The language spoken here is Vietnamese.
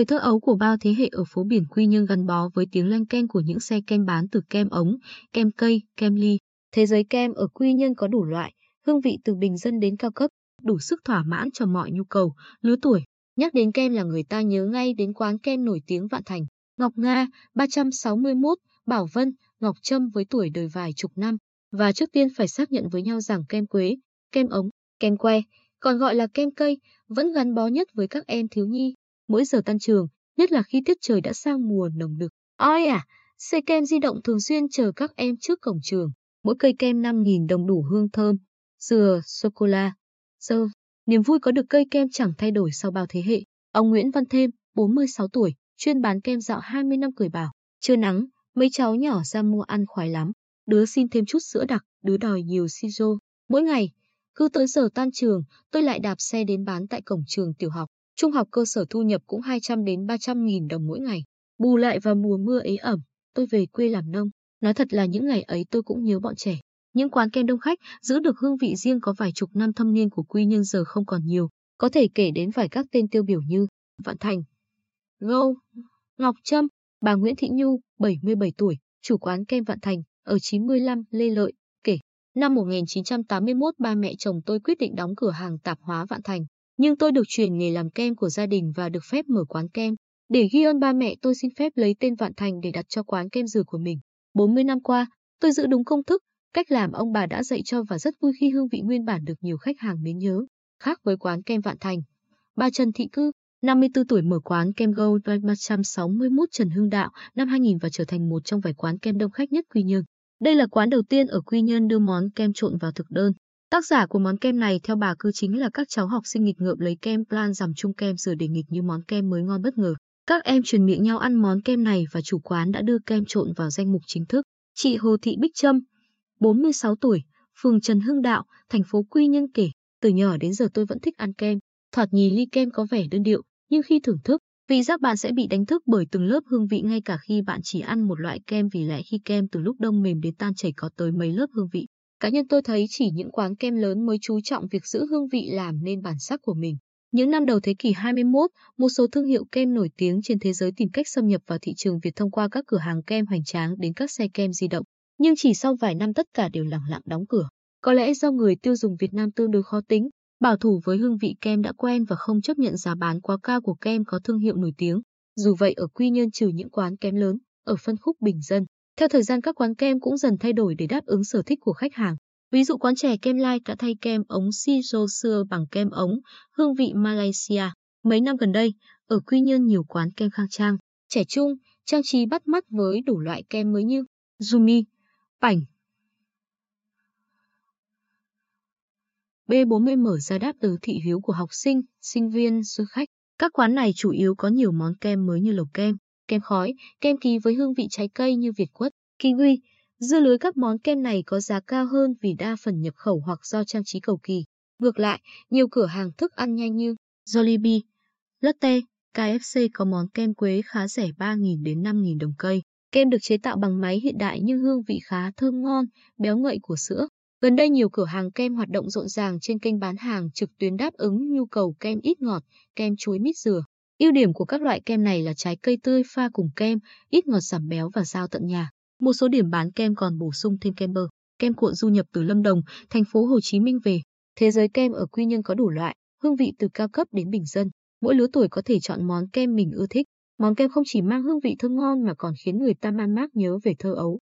Thời thơ ấu của bao thế hệ ở phố biển Quy Nhơn gắn bó với tiếng lanh keng của những xe kem bán từ kem ống, kem cây, kem ly. Thế giới kem ở Quy Nhơn có đủ loại, hương vị từ bình dân đến cao cấp, đủ sức thỏa mãn cho mọi nhu cầu, lứa tuổi. Nhắc đến kem là người ta nhớ ngay đến quán kem nổi tiếng Vạn Thành, Ngọc Nga, 361, Bảo Vân, Ngọc Trâm với tuổi đời vài chục năm. Và trước tiên phải xác nhận với nhau rằng kem quế, kem ống, kem que, còn gọi là kem cây, vẫn gắn bó nhất với các em thiếu nhi. Mỗi giờ tan trường, nhất là khi tiết trời đã sang mùa nồng nực. Ôi à, xe kem di động thường xuyên chờ các em trước cổng trường. Mỗi cây kem 5.000 đồng đủ hương thơm, dừa, sô-cô-la, Giờ Niềm vui có được cây kem chẳng thay đổi sau bao thế hệ. Ông Nguyễn Văn Thêm, 46 tuổi, chuyên bán kem dạo 20 năm cười bảo. Chưa nắng, mấy cháu nhỏ ra mua ăn khoái lắm. Đứa xin thêm chút sữa đặc, đứa đòi nhiều siro. Mỗi ngày, cứ tới giờ tan trường, tôi lại đạp xe đến bán tại cổng trường tiểu học. Trung học cơ sở thu nhập cũng 200 đến 300 nghìn đồng mỗi ngày. Bù lại vào mùa mưa ế ẩm, tôi về quê làm nông. Nói thật là những ngày ấy tôi cũng nhớ bọn trẻ. Những quán kem đông khách giữ được hương vị riêng có vài chục năm thâm niên của Quy nhưng giờ không còn nhiều. Có thể kể đến vài các tên tiêu biểu như Vạn Thành, Ngô, Ngọc Trâm, bà Nguyễn Thị Nhu, 77 tuổi, chủ quán kem Vạn Thành, ở 95 Lê Lợi, kể. Năm 1981 ba mẹ chồng tôi quyết định đóng cửa hàng tạp hóa Vạn Thành, nhưng tôi được chuyển nghề làm kem của gia đình và được phép mở quán kem. Để ghi ơn ba mẹ tôi xin phép lấy tên Vạn Thành để đặt cho quán kem dừa của mình. 40 năm qua, tôi giữ đúng công thức, cách làm ông bà đã dạy cho và rất vui khi hương vị nguyên bản được nhiều khách hàng mến nhớ. Khác với quán kem Vạn Thành, bà Trần Thị Cư, 54 tuổi mở quán kem Gold 361 Trần Hưng Đạo năm 2000 và trở thành một trong vài quán kem đông khách nhất Quy Nhơn. Đây là quán đầu tiên ở Quy Nhơn đưa món kem trộn vào thực đơn. Tác giả của món kem này theo bà cư chính là các cháu học sinh nghịch ngợm lấy kem plan giảm chung kem rồi để nghịch như món kem mới ngon bất ngờ. Các em truyền miệng nhau ăn món kem này và chủ quán đã đưa kem trộn vào danh mục chính thức. Chị Hồ Thị Bích Trâm, 46 tuổi, phường Trần Hưng Đạo, thành phố Quy Nhơn kể, từ nhỏ đến giờ tôi vẫn thích ăn kem. Thoạt nhì ly kem có vẻ đơn điệu, nhưng khi thưởng thức, vị giác bạn sẽ bị đánh thức bởi từng lớp hương vị ngay cả khi bạn chỉ ăn một loại kem vì lẽ khi kem từ lúc đông mềm đến tan chảy có tới mấy lớp hương vị. Cá nhân tôi thấy chỉ những quán kem lớn mới chú trọng việc giữ hương vị làm nên bản sắc của mình. Những năm đầu thế kỷ 21, một số thương hiệu kem nổi tiếng trên thế giới tìm cách xâm nhập vào thị trường Việt thông qua các cửa hàng kem hoành tráng đến các xe kem di động. Nhưng chỉ sau vài năm tất cả đều lặng lặng đóng cửa. Có lẽ do người tiêu dùng Việt Nam tương đối khó tính, bảo thủ với hương vị kem đã quen và không chấp nhận giá bán quá cao của kem có thương hiệu nổi tiếng. Dù vậy ở Quy Nhơn trừ những quán kem lớn, ở phân khúc bình dân, theo thời gian các quán kem cũng dần thay đổi để đáp ứng sở thích của khách hàng. Ví dụ quán trẻ Kem Lai đã thay kem ống siro xưa bằng kem ống, hương vị Malaysia. Mấy năm gần đây, ở Quy Nhơn nhiều quán kem khang trang, trẻ trung, trang trí bắt mắt với đủ loại kem mới như Zumi, Bảnh, B40 mở ra đáp ứng thị hiếu của học sinh, sinh viên, du khách. Các quán này chủ yếu có nhiều món kem mới như lẩu kem, kem khói, kem kỳ với hương vị trái cây như Việt quất, kiwi. Dưa lưới các món kem này có giá cao hơn vì đa phần nhập khẩu hoặc do trang trí cầu kỳ. Ngược lại, nhiều cửa hàng thức ăn nhanh như Jollibee, Lotte, KFC có món kem quế khá rẻ 3.000 đến 5.000 đồng cây. Kem được chế tạo bằng máy hiện đại nhưng hương vị khá thơm ngon, béo ngậy của sữa. Gần đây nhiều cửa hàng kem hoạt động rộn ràng trên kênh bán hàng trực tuyến đáp ứng nhu cầu kem ít ngọt, kem chuối mít dừa. Ưu điểm của các loại kem này là trái cây tươi pha cùng kem, ít ngọt giảm béo và giao tận nhà. Một số điểm bán kem còn bổ sung thêm kem bơ, kem cuộn du nhập từ Lâm Đồng, thành phố Hồ Chí Minh về. Thế giới kem ở Quy Nhơn có đủ loại, hương vị từ cao cấp đến bình dân. Mỗi lứa tuổi có thể chọn món kem mình ưa thích. Món kem không chỉ mang hương vị thơm ngon mà còn khiến người ta man mác nhớ về thơ ấu.